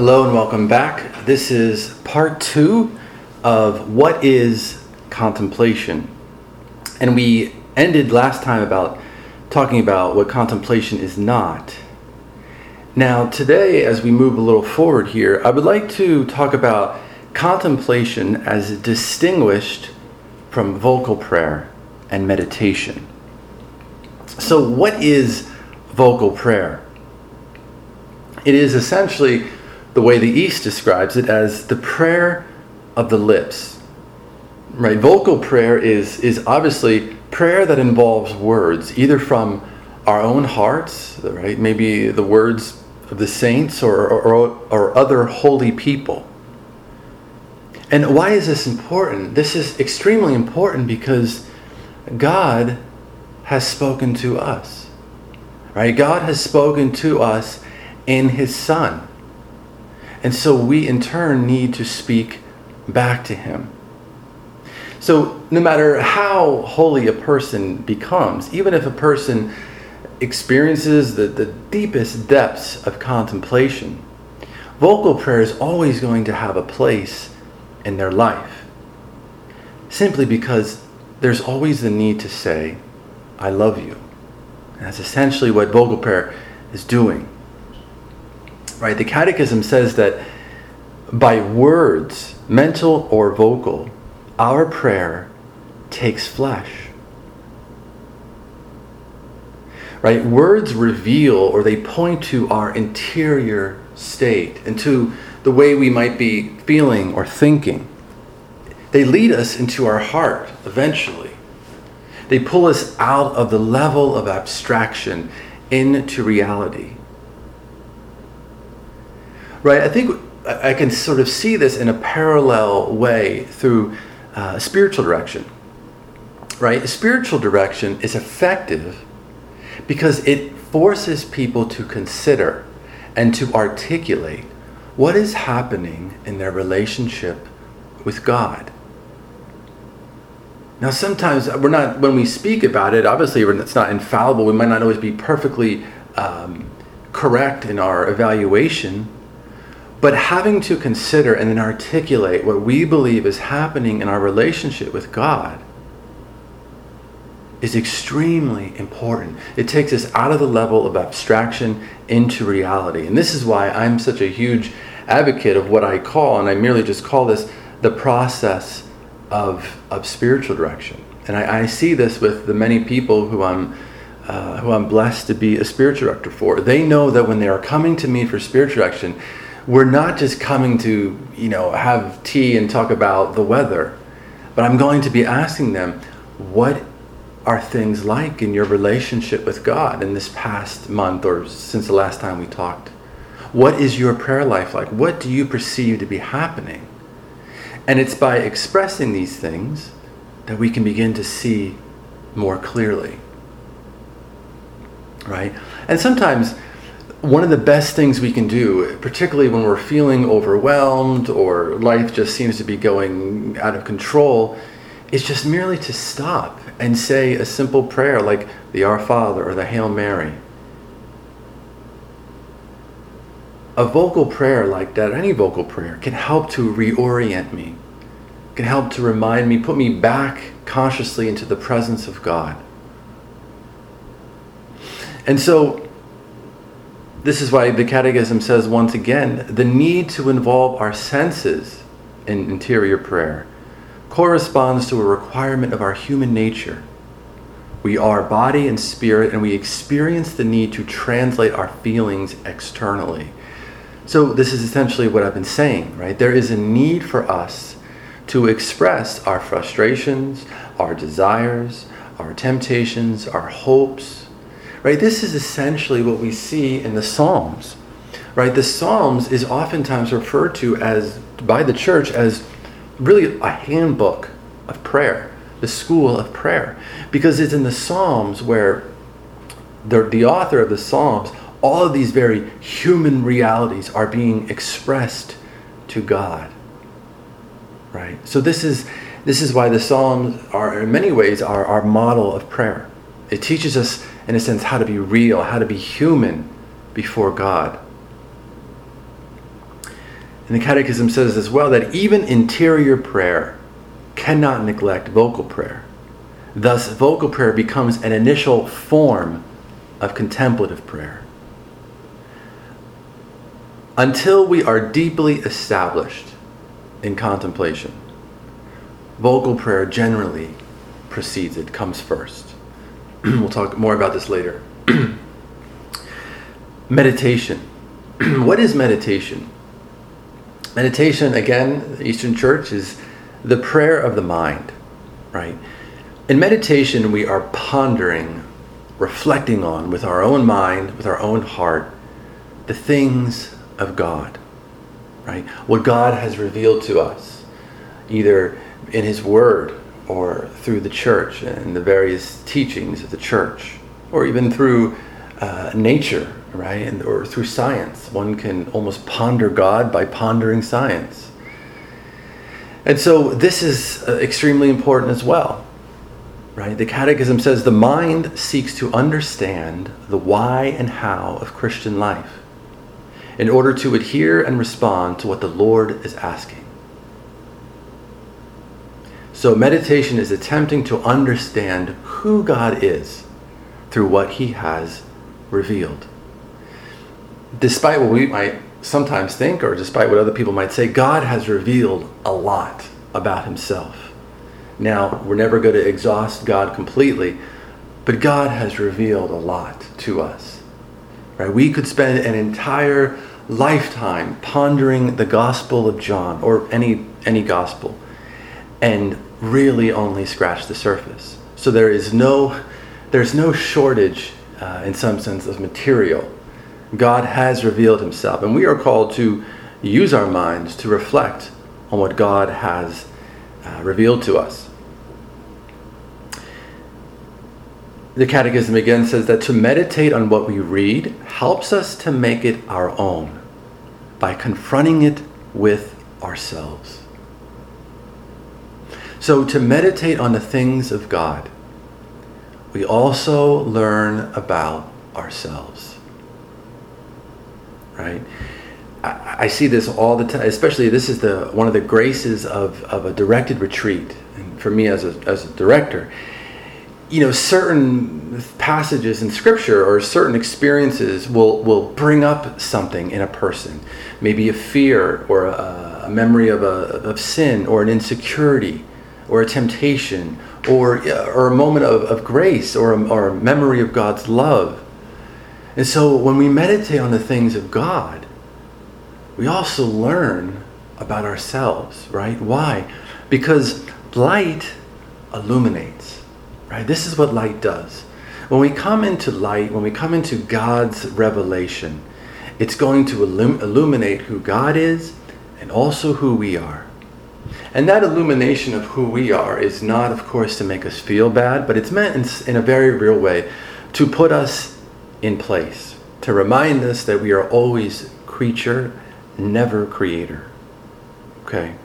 Hello and welcome back. This is part two of what is contemplation. And we ended last time about talking about what contemplation is not. Now, today, as we move a little forward here, I would like to talk about contemplation as distinguished from vocal prayer and meditation. So, what is vocal prayer? It is essentially the way the East describes it as the prayer of the lips. Right? Vocal prayer is, is obviously prayer that involves words, either from our own hearts, right? Maybe the words of the saints or, or, or other holy people. And why is this important? This is extremely important because God has spoken to us. Right? God has spoken to us in his son. And so we in turn need to speak back to him. So no matter how holy a person becomes, even if a person experiences the, the deepest depths of contemplation, vocal prayer is always going to have a place in their life. Simply because there's always the need to say, I love you. And that's essentially what vocal prayer is doing right? The Catechism says that by words, mental or vocal, our prayer takes flesh. Right? Words reveal or they point to our interior state and to the way we might be feeling or thinking. They lead us into our heart eventually. They pull us out of the level of abstraction into reality right? I think I can sort of see this in a parallel way through uh, spiritual direction, right? Spiritual direction is effective because it forces people to consider and to articulate what is happening in their relationship with God. Now, sometimes we're not, when we speak about it, obviously it's not infallible. We might not always be perfectly um, correct in our evaluation but having to consider and then articulate what we believe is happening in our relationship with God is extremely important. It takes us out of the level of abstraction into reality. And this is why I'm such a huge advocate of what I call, and I merely just call this the process of, of spiritual direction. And I, I see this with the many people who I'm uh, who I'm blessed to be a spiritual director for. They know that when they are coming to me for spiritual direction, we're not just coming to, you know, have tea and talk about the weather, but I'm going to be asking them, what are things like in your relationship with God in this past month or since the last time we talked? What is your prayer life like? What do you perceive to be happening? And it's by expressing these things that we can begin to see more clearly. Right? And sometimes one of the best things we can do, particularly when we're feeling overwhelmed or life just seems to be going out of control, is just merely to stop and say a simple prayer like the Our Father or the Hail Mary. A vocal prayer like that, any vocal prayer, can help to reorient me, can help to remind me, put me back consciously into the presence of God. And so, this is why the Catechism says once again the need to involve our senses in interior prayer corresponds to a requirement of our human nature. We are body and spirit, and we experience the need to translate our feelings externally. So, this is essentially what I've been saying, right? There is a need for us to express our frustrations, our desires, our temptations, our hopes, Right? This is essentially what we see in the Psalms. Right? The Psalms is oftentimes referred to as by the church as really a handbook of prayer, the school of prayer, because it's in the Psalms where the, the author of the Psalms, all of these very human realities are being expressed to God. Right? So this is this is why the Psalms are in many ways our, our model of prayer. It teaches us in a sense, how to be real, how to be human before God. And the Catechism says as well that even interior prayer cannot neglect vocal prayer. Thus, vocal prayer becomes an initial form of contemplative prayer. Until we are deeply established in contemplation, vocal prayer generally precedes it, comes first. we'll talk more about this later. meditation. what is meditation? Meditation, again, the Eastern Church is the prayer of the mind, right? In meditation, we are pondering, reflecting on with our own mind, with our own heart, the things of God, right? What God has revealed to us, either in His Word or through the church and the various teachings of the church, or even through uh, nature, right? And, or through science. One can almost ponder God by pondering science. And so this is uh, extremely important as well. Right? The Catechism says the mind seeks to understand the why and how of Christian life in order to adhere and respond to what the Lord is asking. So, meditation is attempting to understand who God is through what He has revealed. Despite what we might sometimes think, or despite what other people might say, God has revealed a lot about Himself. Now, we're never going to exhaust God completely, but God has revealed a lot to us. Right? We could spend an entire lifetime pondering the Gospel of John or any any gospel and really only scratch the surface. So there is no, there's no shortage, uh, in some sense, of material. God has revealed Himself, and we are called to use our minds to reflect on what God has uh, revealed to us. The Catechism again says that to meditate on what we read helps us to make it our own by confronting it with ourselves. So, to meditate on the things of God, we also learn about ourselves. Right? I, see this all the time, especially this is the one of the graces of, of a directed retreat. And for me as a, as a director, you know, certain passages in scripture or certain experiences will, will bring up something in a person. Maybe a fear or a, a memory of, a, of sin or an insecurity or a temptation or, uh, or a moment of, of grace or a, or a memory of God's love. And so when we meditate on the things of God, we also learn about ourselves, right? Why? Because light illuminates, right? This is what light does. When we come into light, when we come into God's revelation, it's going to illum- illuminate who God is and also who we are. And that illumination of who we are is not, of course, to make us feel bad, but it's meant in, in, a very real way to put us in place, to remind us that we are always creature, never creator. Okay?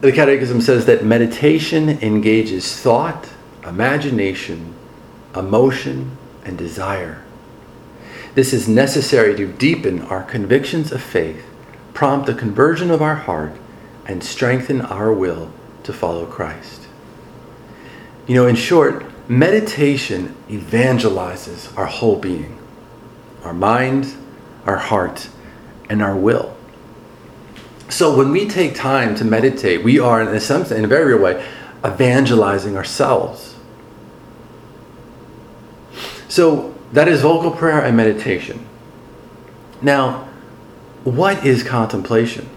The Catechism says that meditation engages thought, imagination, emotion, and desire. This is necessary to deepen our convictions of faith prompt the conversion of our heart, and strengthen our will to follow Christ. You know, in short, meditation evangelizes our whole being our mind, our heart, and our will. So when we take time to meditate, we are, in a sense, in a very real way, evangelizing ourselves. So that is vocal prayer and meditation. Now, what is contemplation?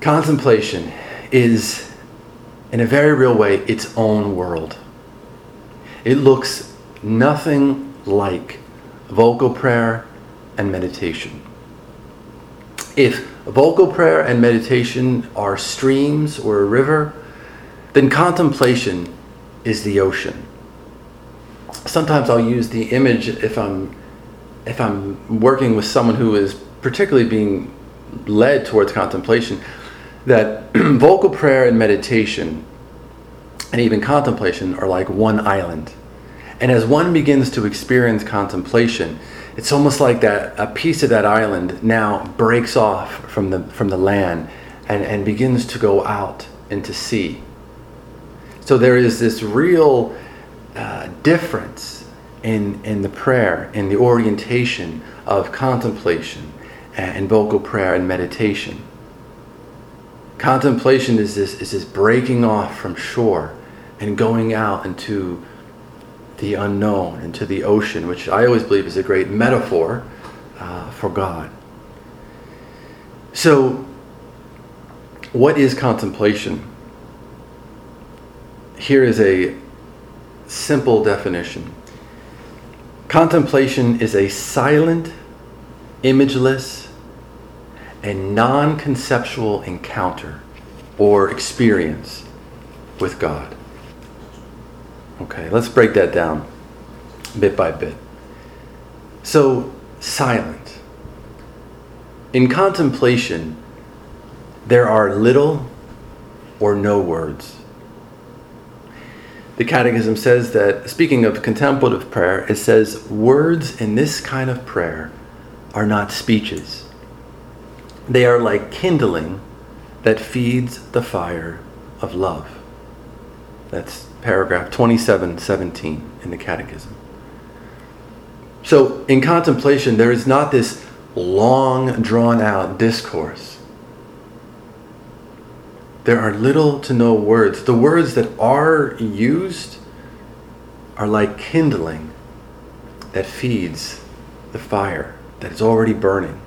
Contemplation is, in a very real way, its own world. It looks nothing like vocal prayer and meditation. If vocal prayer and meditation are streams or a river, then contemplation is the ocean. Sometimes I'll use the image if I'm if I'm working with someone who is particularly being led towards contemplation, that vocal prayer and meditation and even contemplation are like one island. And as one begins to experience contemplation, it's almost like that a piece of that island now breaks off from the from the land and, and begins to go out into sea. So there is this real uh, difference in, in the prayer, in the orientation of contemplation and vocal prayer and meditation. Contemplation is this, is this breaking off from shore and going out into the unknown, into the ocean, which I always believe is a great metaphor uh, for God. So, what is contemplation? Here is a simple definition Contemplation is a silent, imageless, and non conceptual encounter or experience with God. Okay, let's break that down bit by bit. So, silent. In contemplation, there are little or no words. The Catechism says that, speaking of contemplative prayer, it says, words in this kind of prayer are not speeches. They are like kindling that feeds the fire of love. That's paragraph 2717 in the Catechism. So, in contemplation, there is not this long, drawn out discourse there are little to no words. The words that are used are like kindling that feeds the fire that is already burning.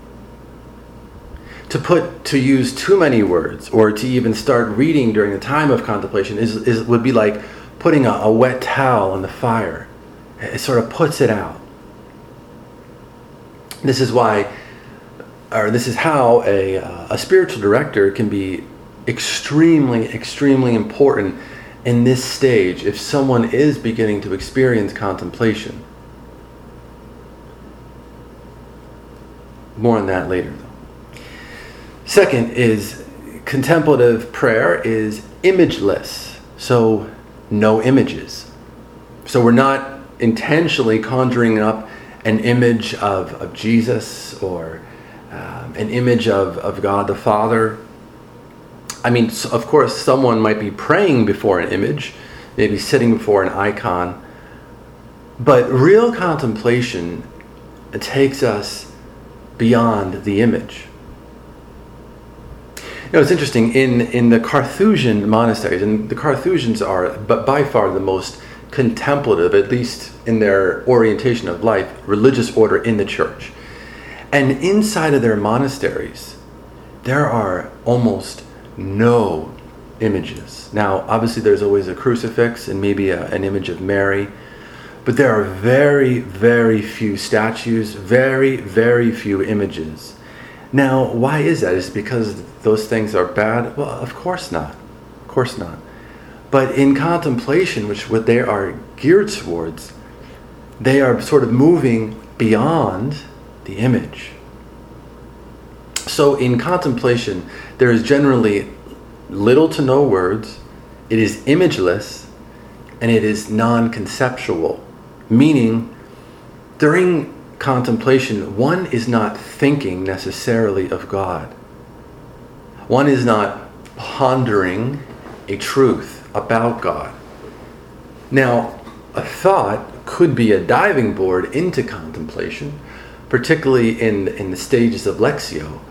To put to use too many words or to even start reading during the time of contemplation is, is would be like putting a, a wet towel on the fire. It sort of puts it out. This is why, or this is how a, uh, a spiritual director can be extremely, extremely important in this stage if someone is beginning to experience contemplation. More on that later, though. Second is contemplative prayer is imageless, so no images. So we're not intentionally conjuring up an image of, of Jesus or um, an image of, of God the Father I mean, of course, someone might be praying before an image, maybe sitting before an icon, but real contemplation takes us beyond the image. You know, it's interesting in in the Carthusian monasteries, and the Carthusians are, but by far the most contemplative, at least in their orientation of life, religious order in the church. And inside of their monasteries, there are almost no images. Now, obviously, there's always a crucifix and maybe a, an image of Mary, but there are very, very few statues, very, very few images. Now, why is that? Is because those things are bad? Well, of course not. Of course not. But in contemplation, which what they are geared towards, they are sort of moving beyond the image. So in contemplation, there is generally little to no words, it is imageless, and it is non conceptual. Meaning, during contemplation, one is not thinking necessarily of God. One is not pondering a truth about God. Now, a thought could be a diving board into contemplation, particularly in, in the stages of Lectio,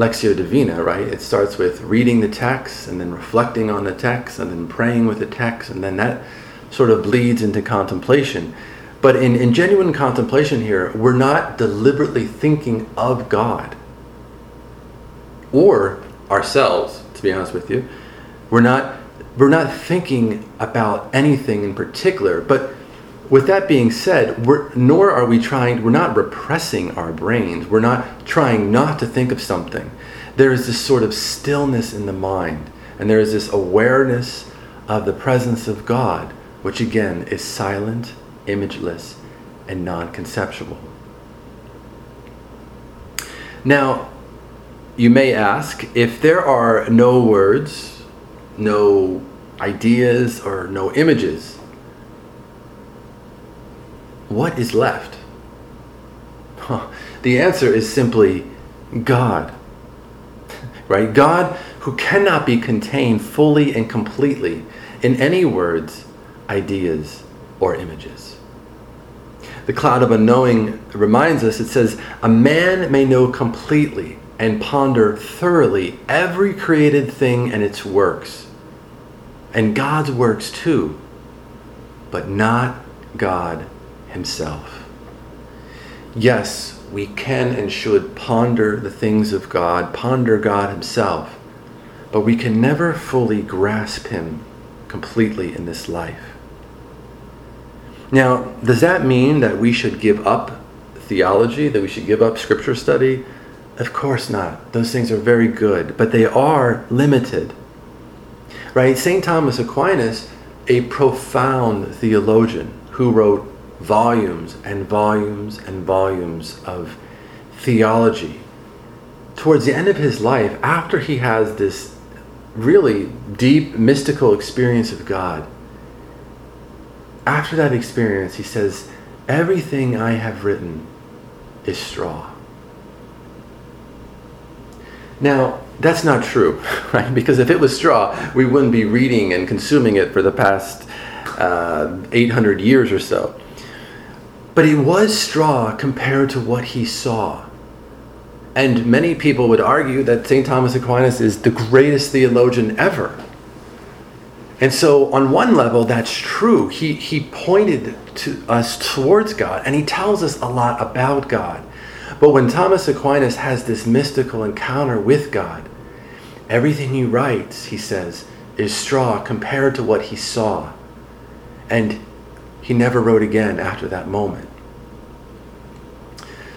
Lectio Divina, right? It starts with reading the text and then reflecting on the text and then praying with the text, and then that sort of bleeds into contemplation. But in, in genuine contemplation here, we're not deliberately thinking of God or ourselves, to be honest with you. We're not, we're not thinking about anything in particular, but with that being said, nor are we trying, we're not repressing our brains. We're not trying not to think of something. There is this sort of stillness in the mind, and there is this awareness of the presence of God, which again is silent, imageless, and non conceptual. Now, you may ask if there are no words, no ideas, or no images what is left? Huh. The answer is simply God. Right? God who cannot be contained fully and completely in any words, ideas, or images. The cloud of unknowing reminds us, it says, A man may know completely and ponder thoroughly every created thing and its works, and God's works too, but not God Himself. Yes, we can and should ponder the things of God, ponder God Himself, but we can never fully grasp Him completely in this life. Now, does that mean that we should give up theology, that we should give up scripture study? Of course not. Those things are very good, but they are limited. Right? St. Thomas Aquinas, a profound theologian who wrote volumes and volumes and volumes of theology. Towards the end of his life, after he has this really deep mystical experience of God, after that experience, he says, Everything I have written is straw. Now, that's not true, right? Because if it was straw, we wouldn't be reading and consuming it for the past uh, 800 years or so. But it was straw compared to what he saw. And many people would argue that St. Thomas Aquinas is the greatest theologian ever. And so, on one level, that's true. He, he pointed to us towards God, and he tells us a lot about God. But when Thomas Aquinas has this mystical encounter with God, everything he writes, he says, is straw compared to what he saw. And he never wrote again after that moment.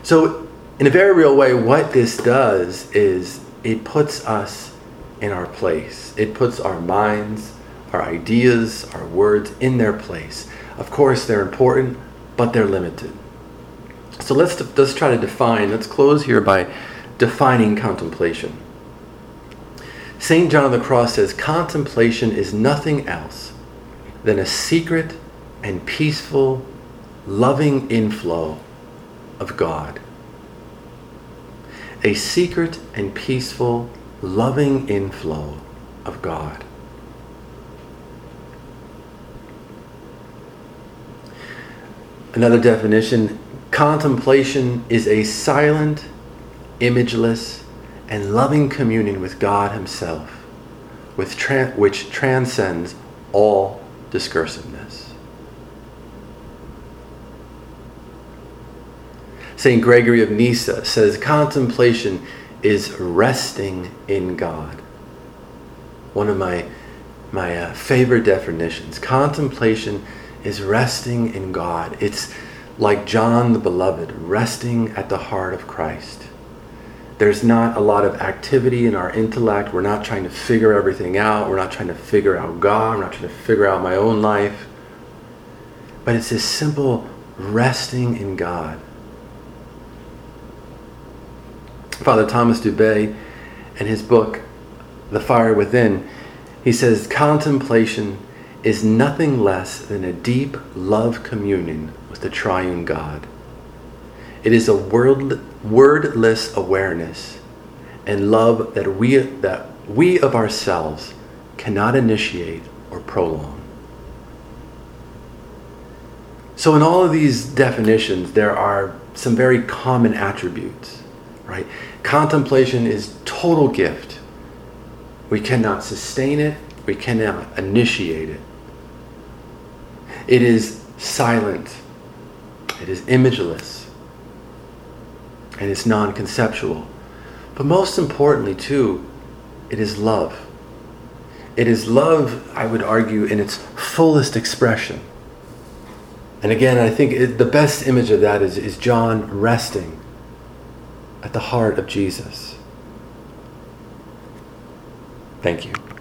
So, in a very real way, what this does is it puts us in our place. It puts our minds, our ideas, our words in their place. Of course, they're important, but they're limited. So let's let's try to define. Let's close here by defining contemplation. St. John of the Cross says contemplation is nothing else than a secret and peaceful, loving inflow of God. A secret and peaceful, loving inflow of God. Another definition contemplation is a silent, imageless, and loving communion with God Himself, with tra- which transcends all discursiveness. St. Gregory of Nyssa says contemplation is resting in God. One of my, my uh, favorite definitions. Contemplation is resting in God. It's like John the Beloved, resting at the heart of Christ. There's not a lot of activity in our intellect. We're not trying to figure everything out. We're not trying to figure out God. We're not trying to figure out my own life. But it's this simple resting in God. Father Thomas Dubay, in his book, The Fire Within, he says, Contemplation is nothing less than a deep love communion with the triune God. It is a word, wordless awareness and love that we, that we of ourselves cannot initiate or prolong. So, in all of these definitions, there are some very common attributes, right? Contemplation is total gift. We cannot sustain it, we cannot initiate it. It is silent. It is imageless. And it's non conceptual. But most importantly, too, it is love. It is love, I would argue, in its fullest expression. And again, I think it, the best image of that is, is John resting at the heart of Jesus. Thank you.